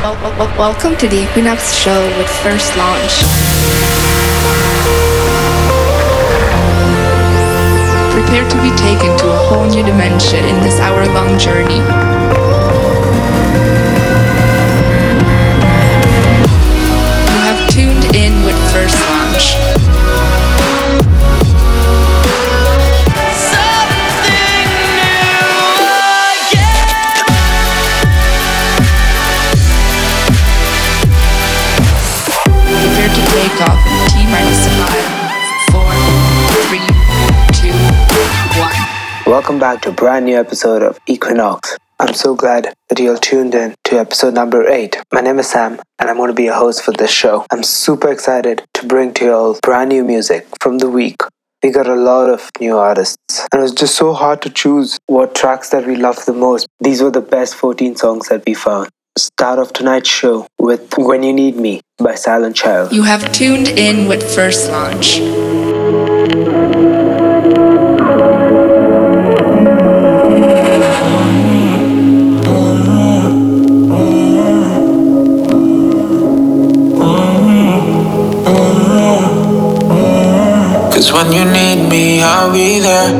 Welcome to the Equinox Show with First Launch. Prepare to be taken to a whole new dimension in this hour long journey. You have tuned in with First Launch. Welcome back to a brand new episode of Equinox. I'm so glad that you all tuned in to episode number 8. My name is Sam and I'm going to be a host for this show. I'm super excited to bring to you all brand new music from the week. We got a lot of new artists and it was just so hard to choose what tracks that we love the most. These were the best 14 songs that we found. Start off tonight's show with When You Need Me by Silent Child. You have tuned in with First Launch. When you need me, I'll be there.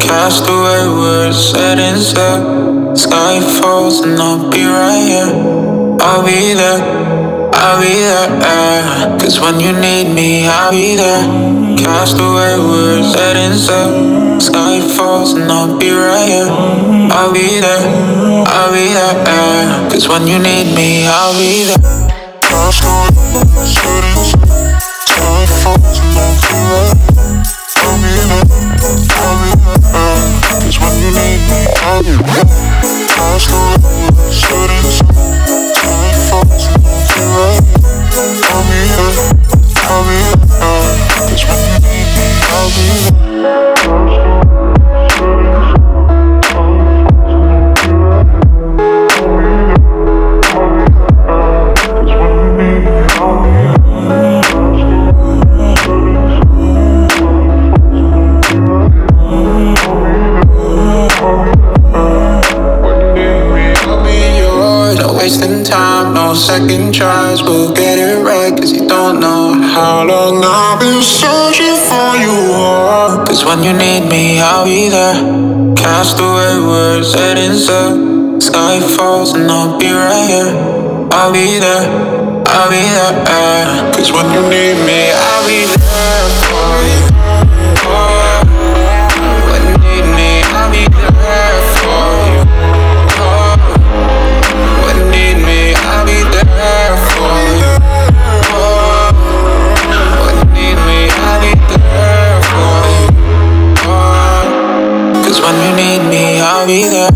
Cast away words set in sail. Sky falls and I'll be right here. I'll be there. I'll be there. Cause when you need me, I'll be there. Cast away words set in sail. Sky falls and I'll be right here. I'll be there. I'll be there. Cause when you need me, I'll be there. I'll be there, I'll be there. Cause when you need me, I'll be there for you. when need me, I'll be there for you. when you need me, I'll be there for you. when you need me, I'll be there for you. Cause when you need me, I'll be there.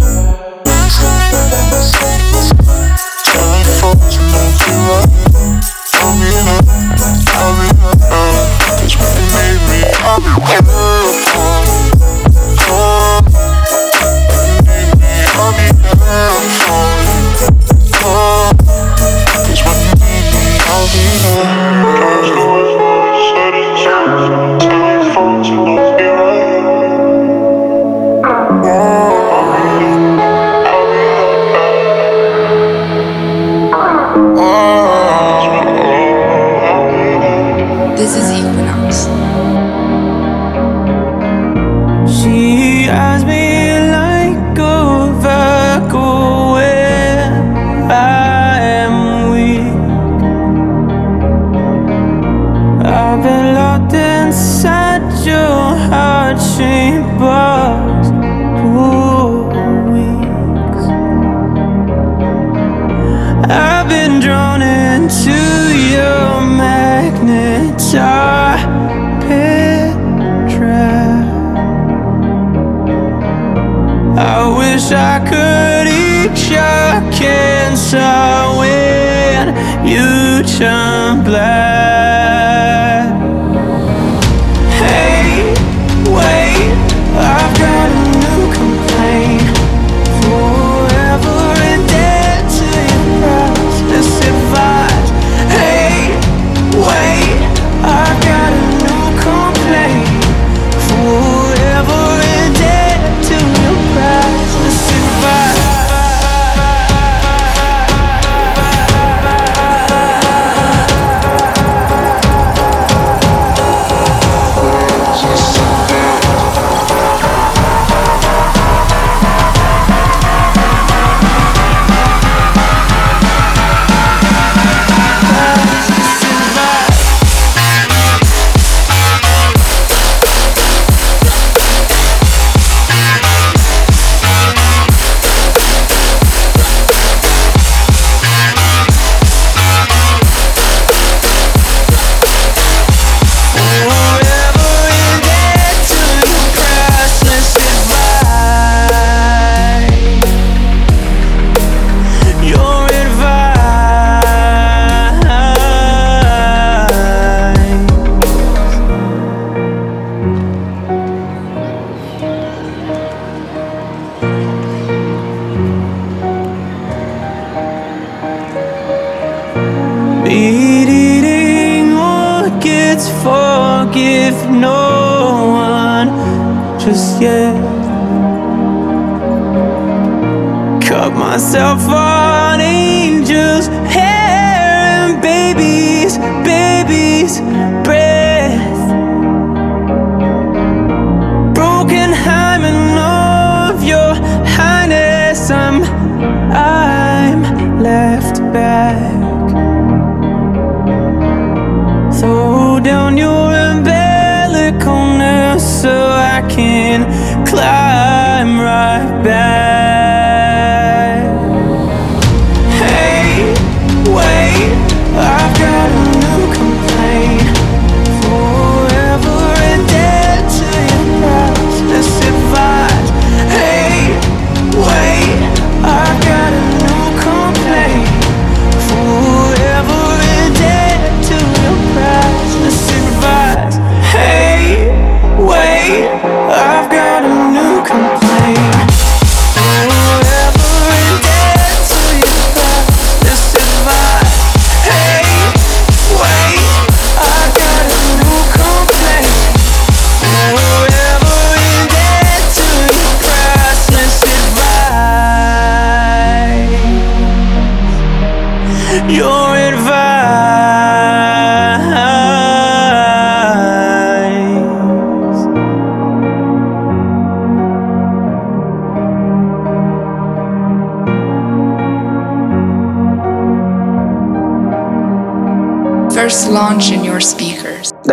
in, climb right back.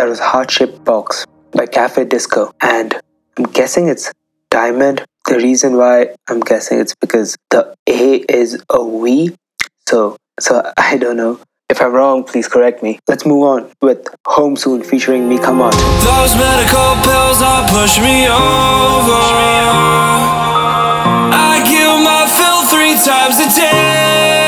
that was Heart Shaped Box by Cafe Disco. And I'm guessing it's Diamond. The reason why I'm guessing it's because the A is a V. So, so I don't know. If I'm wrong, please correct me. Let's move on with Home Soon featuring Me Come On. Those medical pills are push me over. I kill my fill three times a day.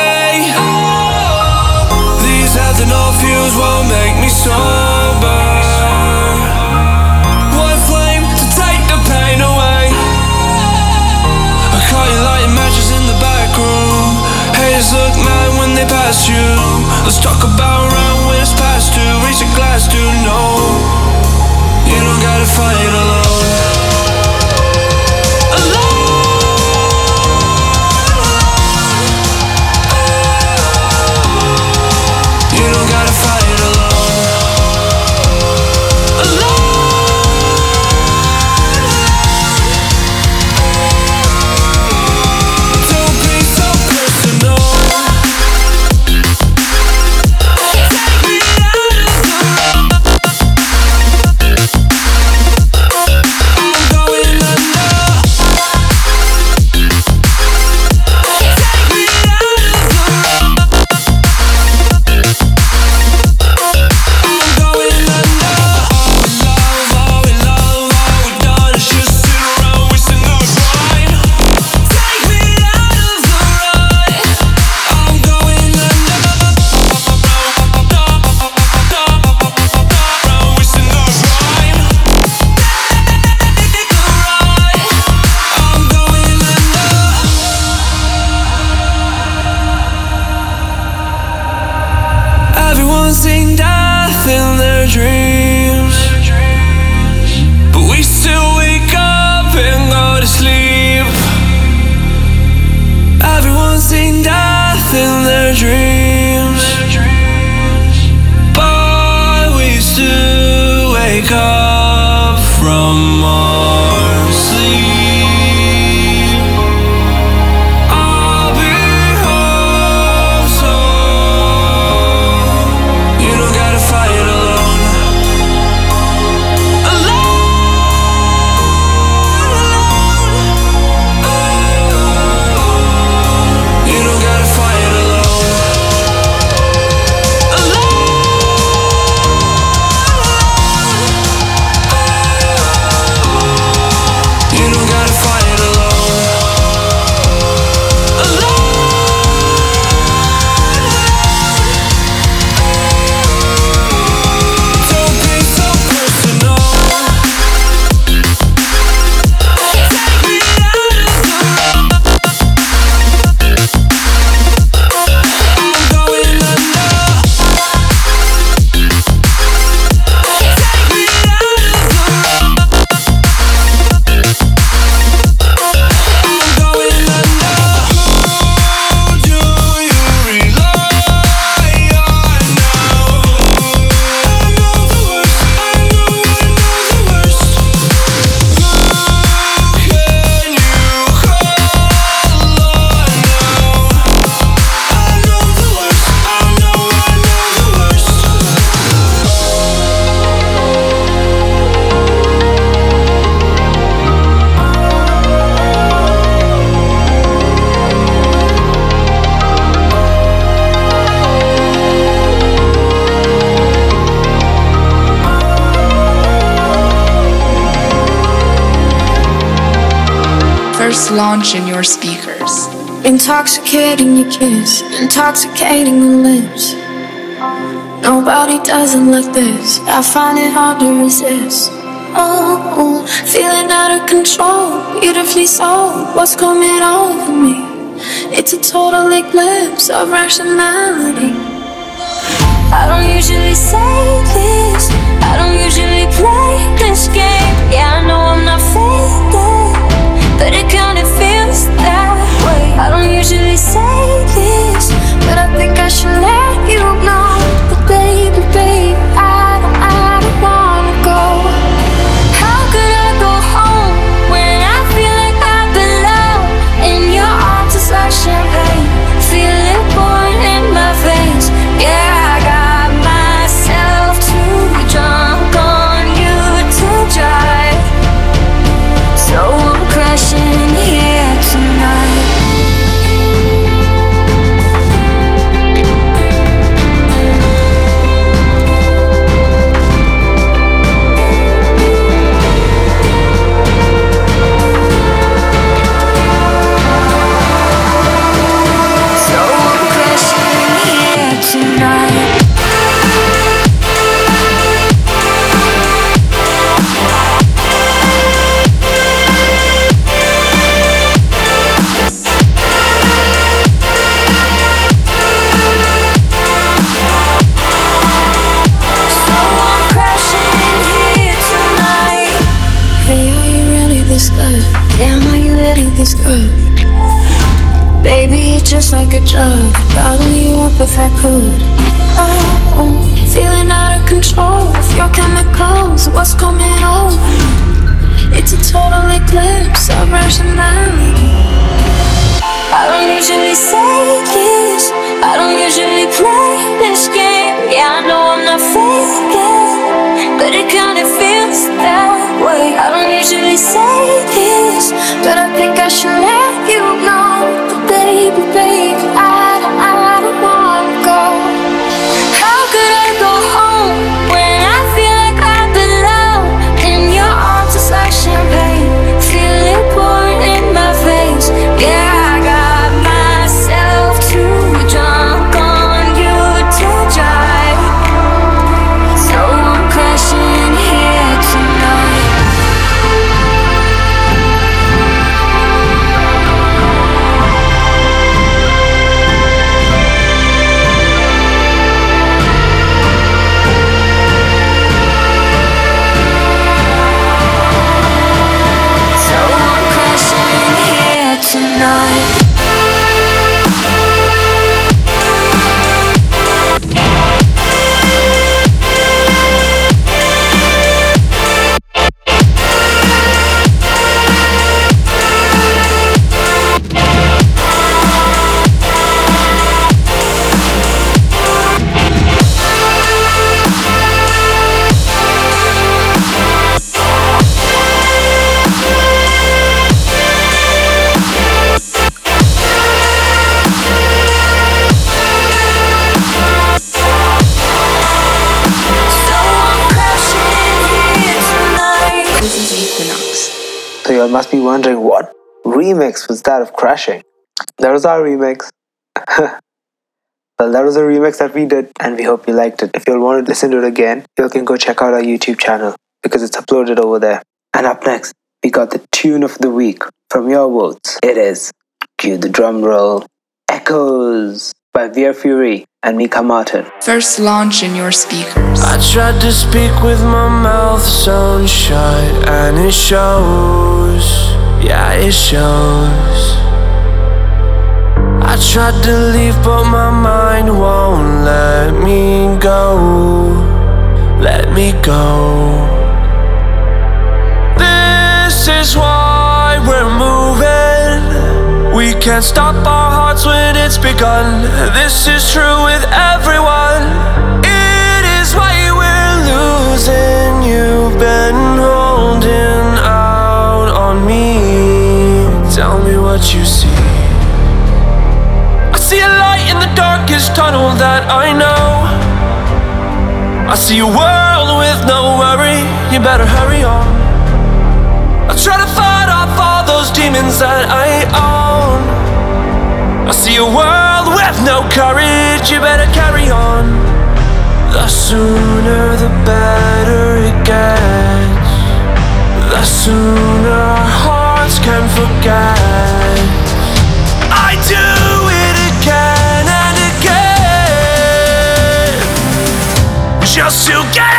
First launch in your speakers. Intoxicating your kiss, intoxicating your lips. Nobody does it like this. I find it hard to resist. Oh, feeling out of control, beautifully so. What's coming over me? It's a total eclipse of rationality. I don't usually say this, I don't usually play this game. Yeah, I know I'm not usually say this, but I think I should let of Crashing? That was our remix. well, that was a remix that we did, and we hope you liked it. If you all want to listen to it again, you can go check out our YouTube channel because it's uploaded over there. And up next, we got the tune of the week from your votes. It is cue the drum roll. Echoes by Veer Fury and Mika Martin. First launch in your speakers. I tried to speak with my mouth sewn shut, and it shows. Yeah, it shows. I tried to leave, but my mind won't let me go. Let me go. This is why we're moving. We can't stop our hearts when it's begun. This is true with everyone. It is why we're losing. You've been holding out on me. Tell me what you see. I see a light in the darkest tunnel that I know. I see a world with no worry. You better hurry on. I try to fight off all those demons that I own a world with no courage, you better carry on. The sooner the better it gets, the sooner our hearts can forget. I do. it again and again, just to get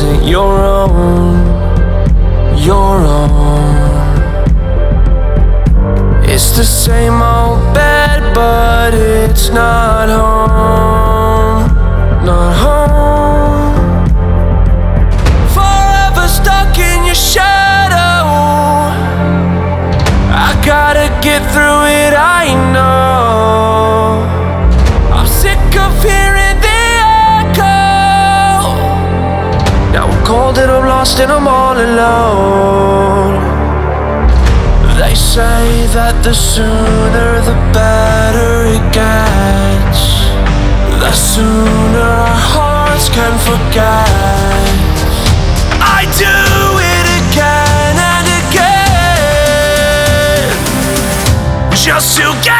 isn't your own, your own. It's the same old bed, but it's not home, not home. alone. They say that the sooner the better it gets, the sooner our hearts can forget. I do it again and again, just to get.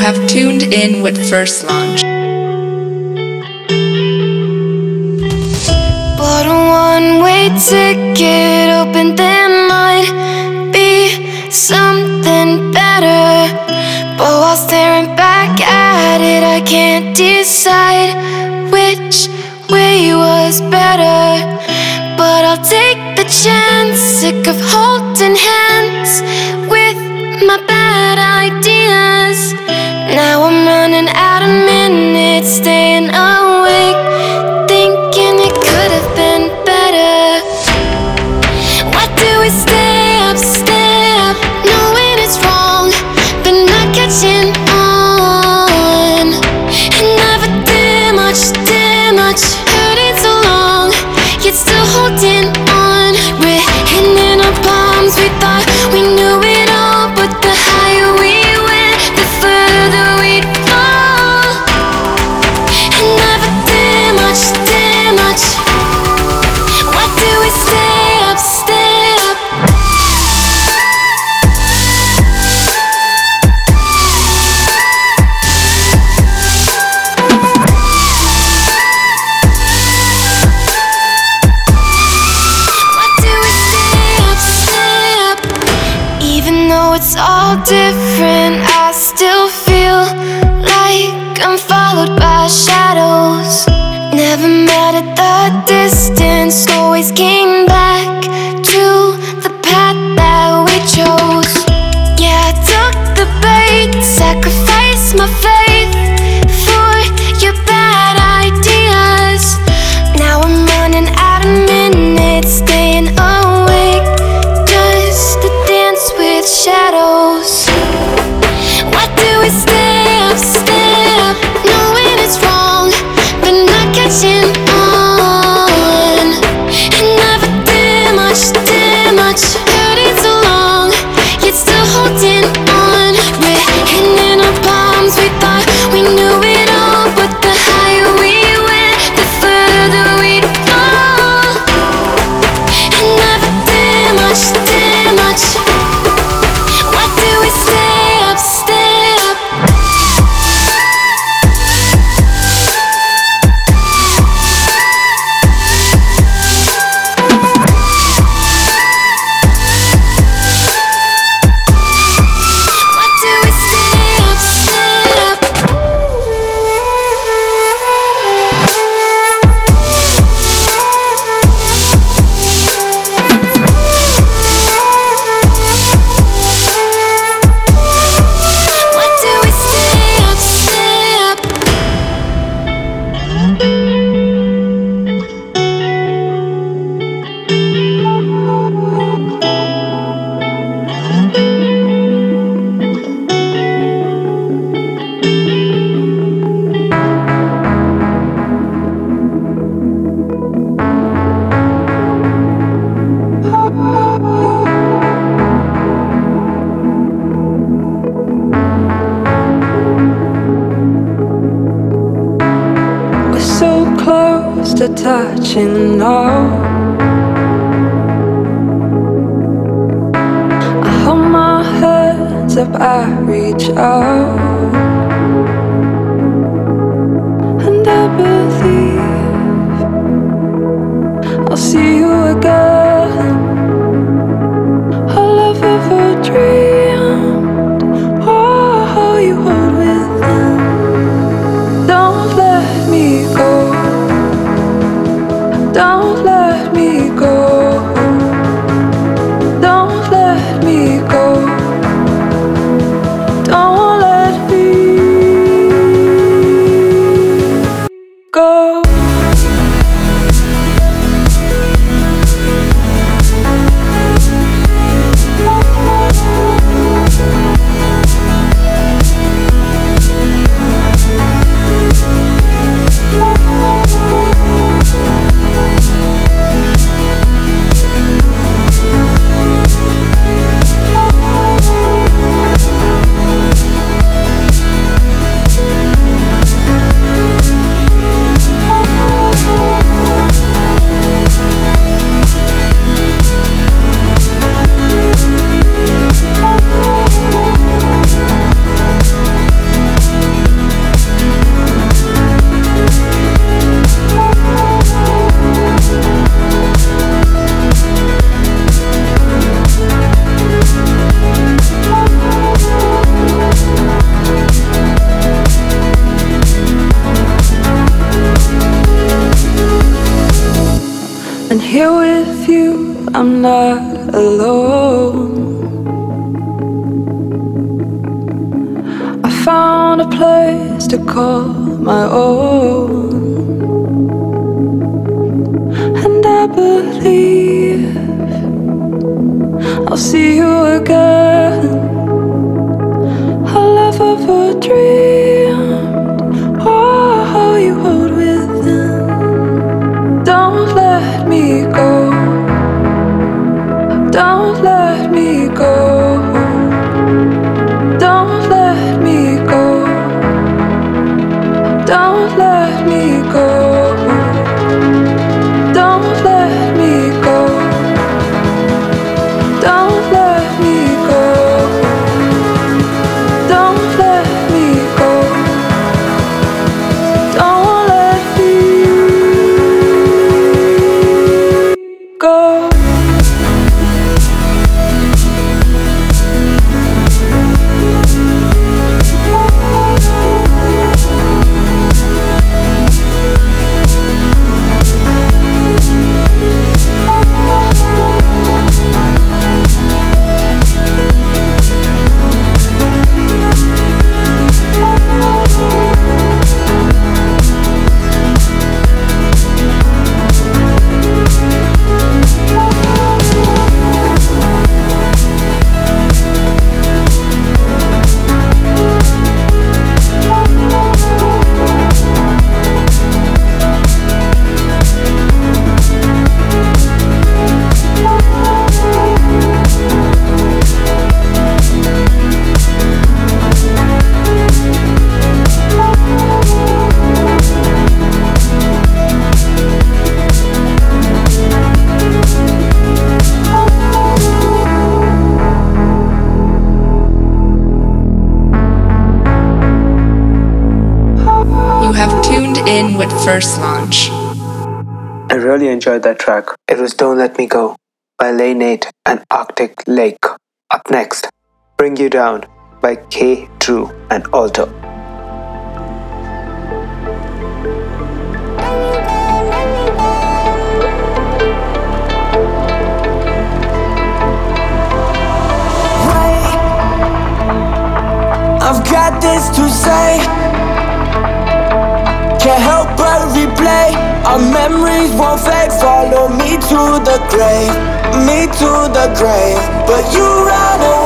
have tuned in with First Launch. Bought a one way ticket, open there might be so. distance always came touching now. I hold my hands up, I reach out. enjoyed that track. It was Don't Let Me Go by Lane 8 and Arctic Lake. Up next, Bring You Down by K. Drew and Alter. I've got this to say. Can't help but replay. Our memories won't fade, follow me to the grave, me to the grave. But you run away.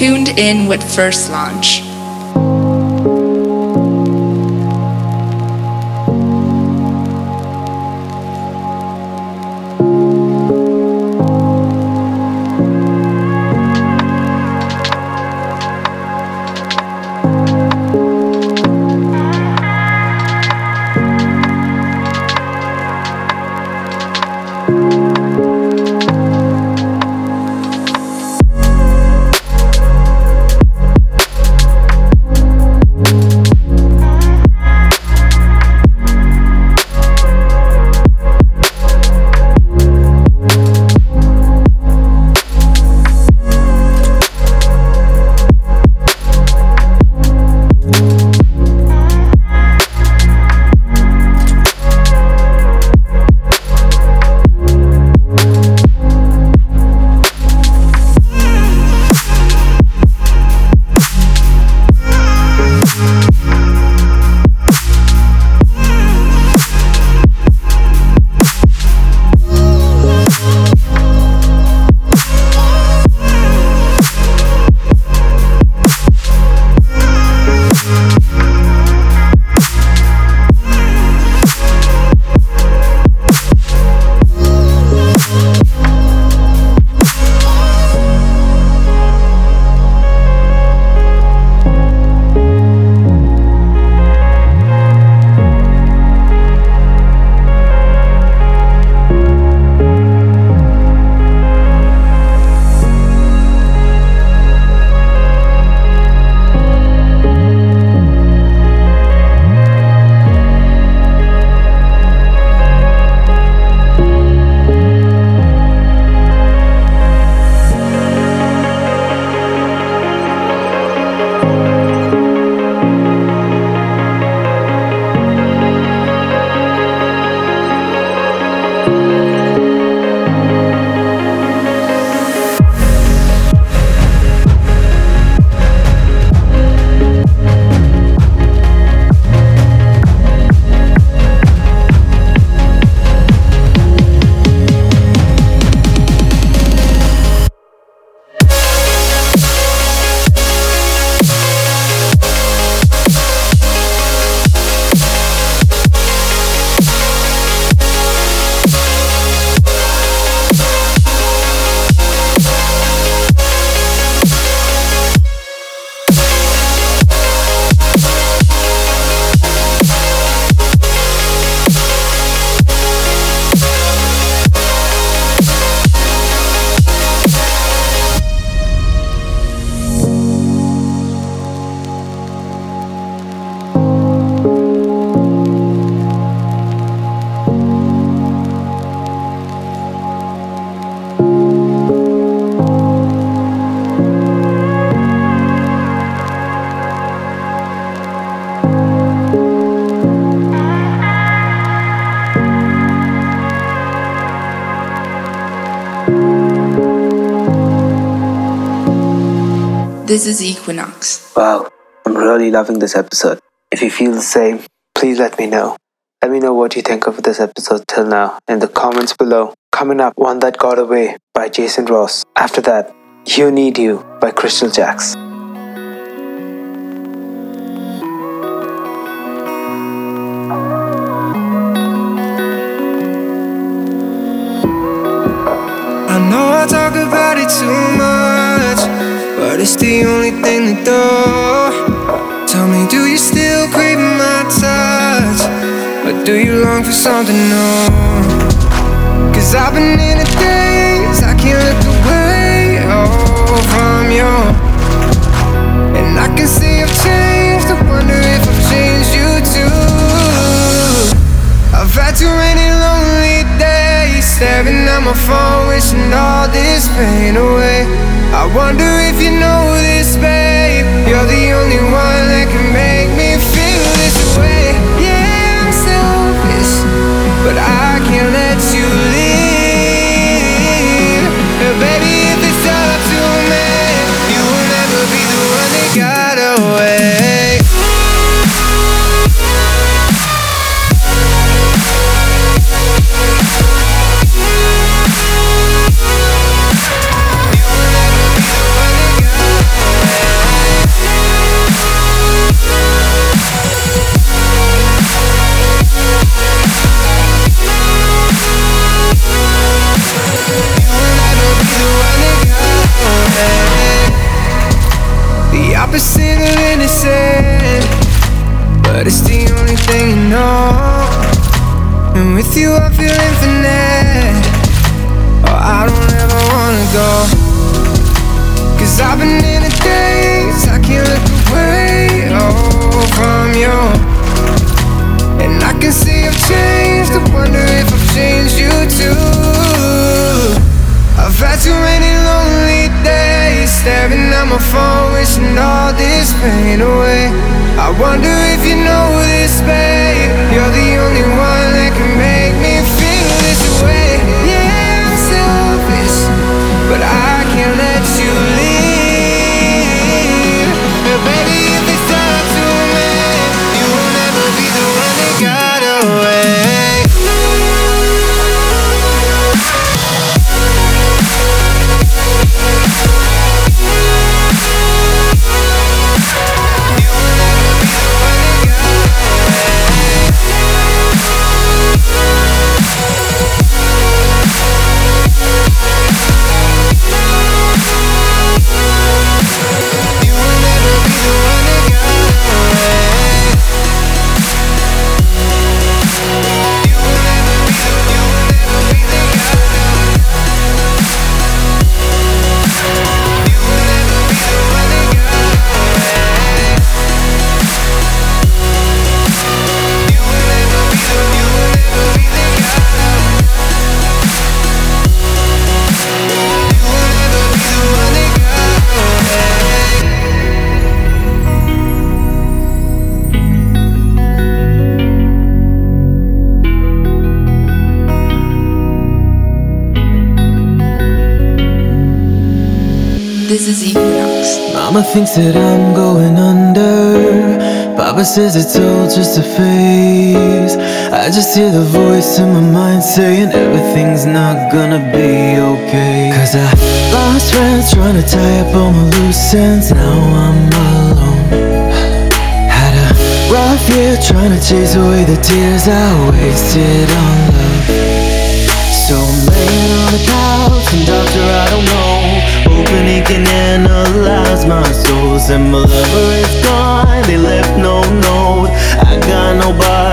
Tuned in with First Launch. This is Equinox. Wow, I'm really loving this episode. If you feel the same, please let me know. Let me know what you think of this episode till now in the comments below. Coming up, One That Got Away by Jason Ross. After that, You Need You by Crystal Jacks. I know I talk about it too much, but it's the only thing to do. Tell me, do you still crave my touch? Or do you long for something new? Cause I've been in a daze, I can't look away oh, from you. And I can see I've changed, I wonder if I've changed you too. I've had too many lonely days Staring at my phone, wishing all this pain away I wonder if you know this, babe. You're the only one that can make me I've been single innocent, but it's the only thing you know. And with you, I feel infinite. Oh, I don't ever wanna go. Cause I've been in a daze, I can't look away. Oh, from you. And I can see I've changed. I wonder if I've changed you too. I've had too many lonely days. Staring at my phone Wishing all this pain away. I wonder if you know this, babe You're the only one thinks that I'm going under. Papa says it's all just a phase. I just hear the voice in my mind saying everything's not gonna be okay. Cause I lost friends trying to tie up all my loose ends. Now I'm alone. Had a rough year trying to chase away the tears I wasted on love. So I'm laying on the couch and doctor, I don't know analyze my Said my lover is gone, they left no. Note I got nobody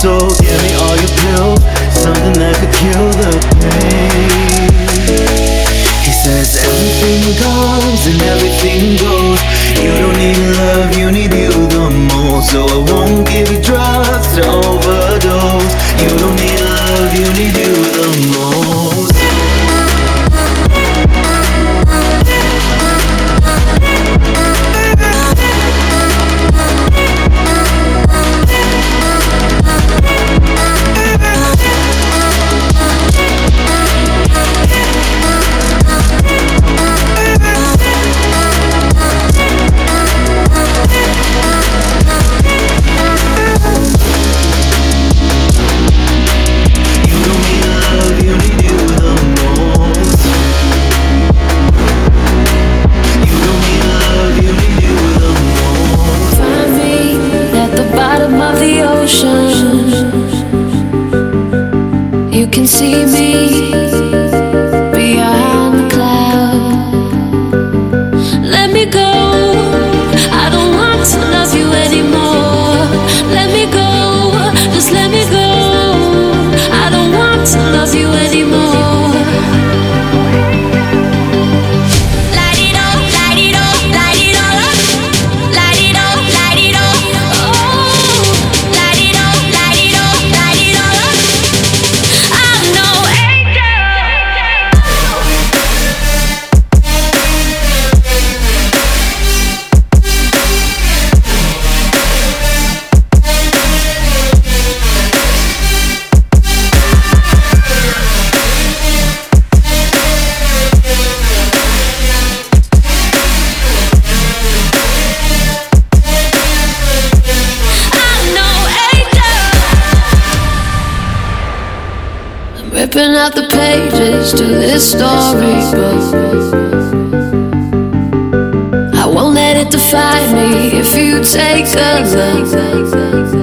So to this storybook. I won't let it define me if you take a look.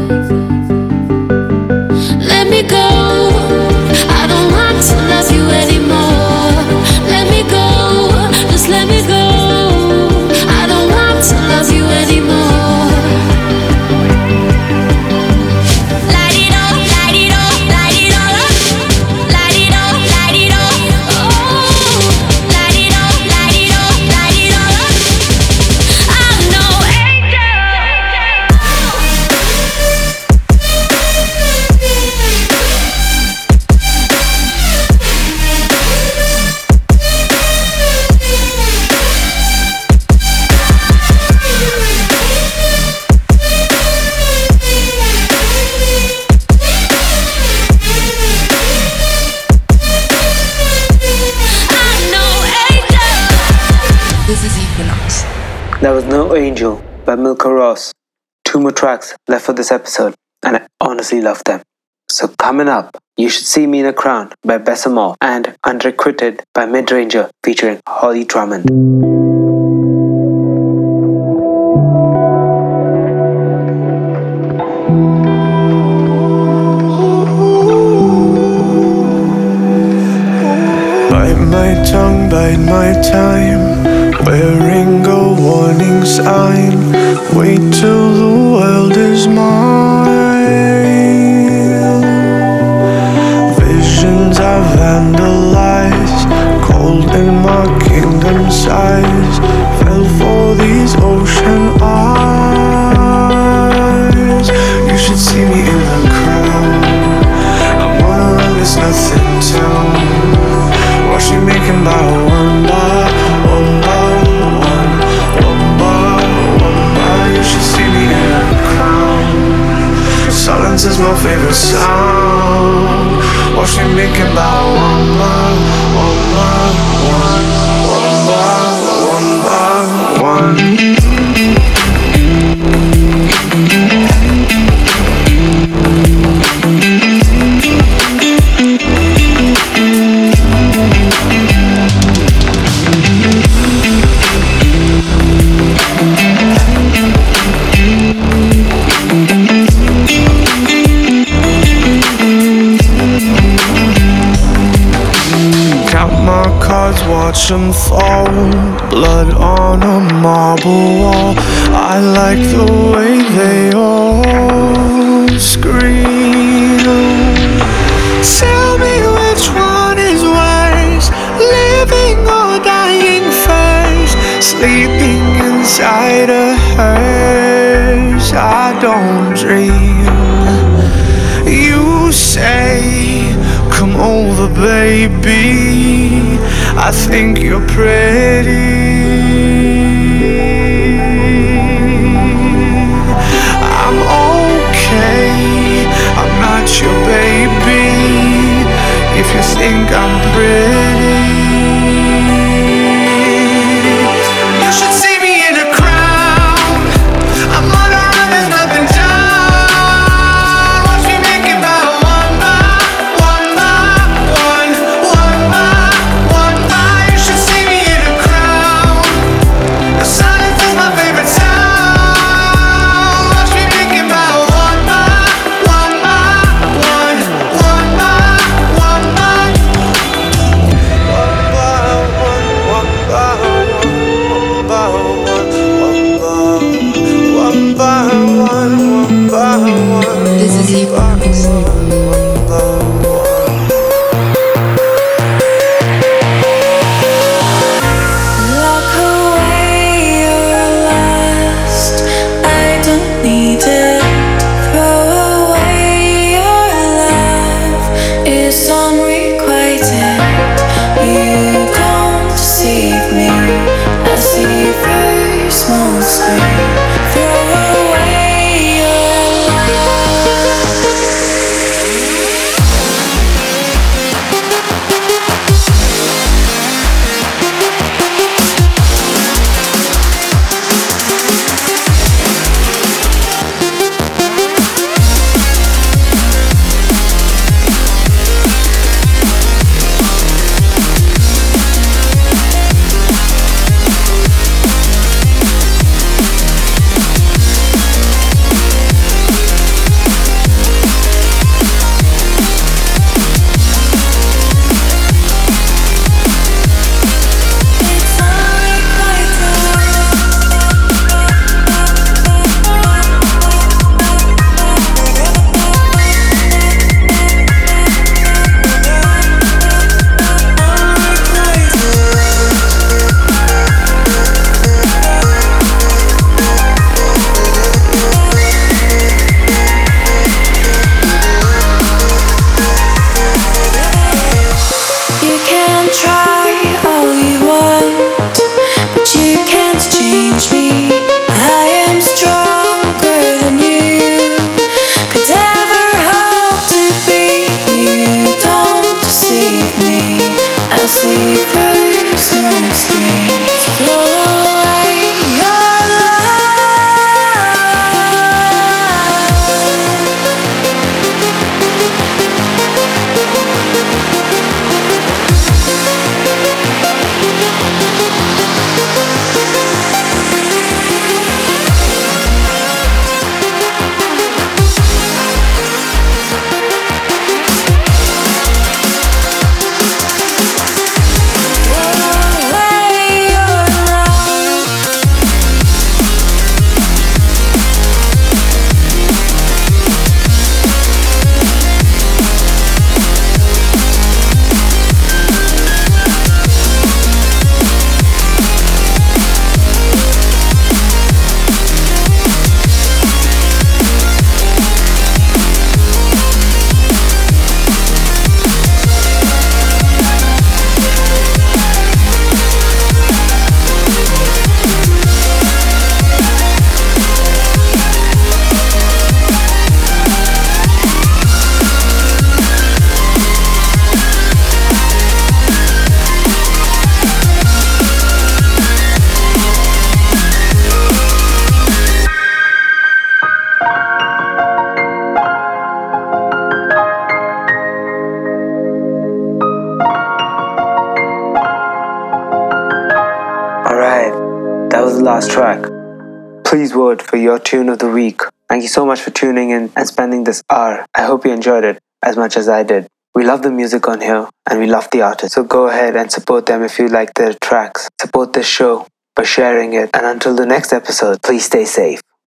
tracks left for this episode, and I honestly love them. So coming up, you should see me in a crown by Bessemer and Unrequited by Midranger featuring Holly Drummond. tongue bite my time Wearing a warning sign Wait till. silence is my favorite sound. Watch me make about one by one by one, one bar, one by one. watch them fall, blood on a marble wall. I like the way I think you're pretty. Very tune of the week. Thank you so much for tuning in and spending this hour. I hope you enjoyed it as much as I did. We love the music on here and we love the artists. So go ahead and support them if you like their tracks. Support this show by sharing it. And until the next episode, please stay safe.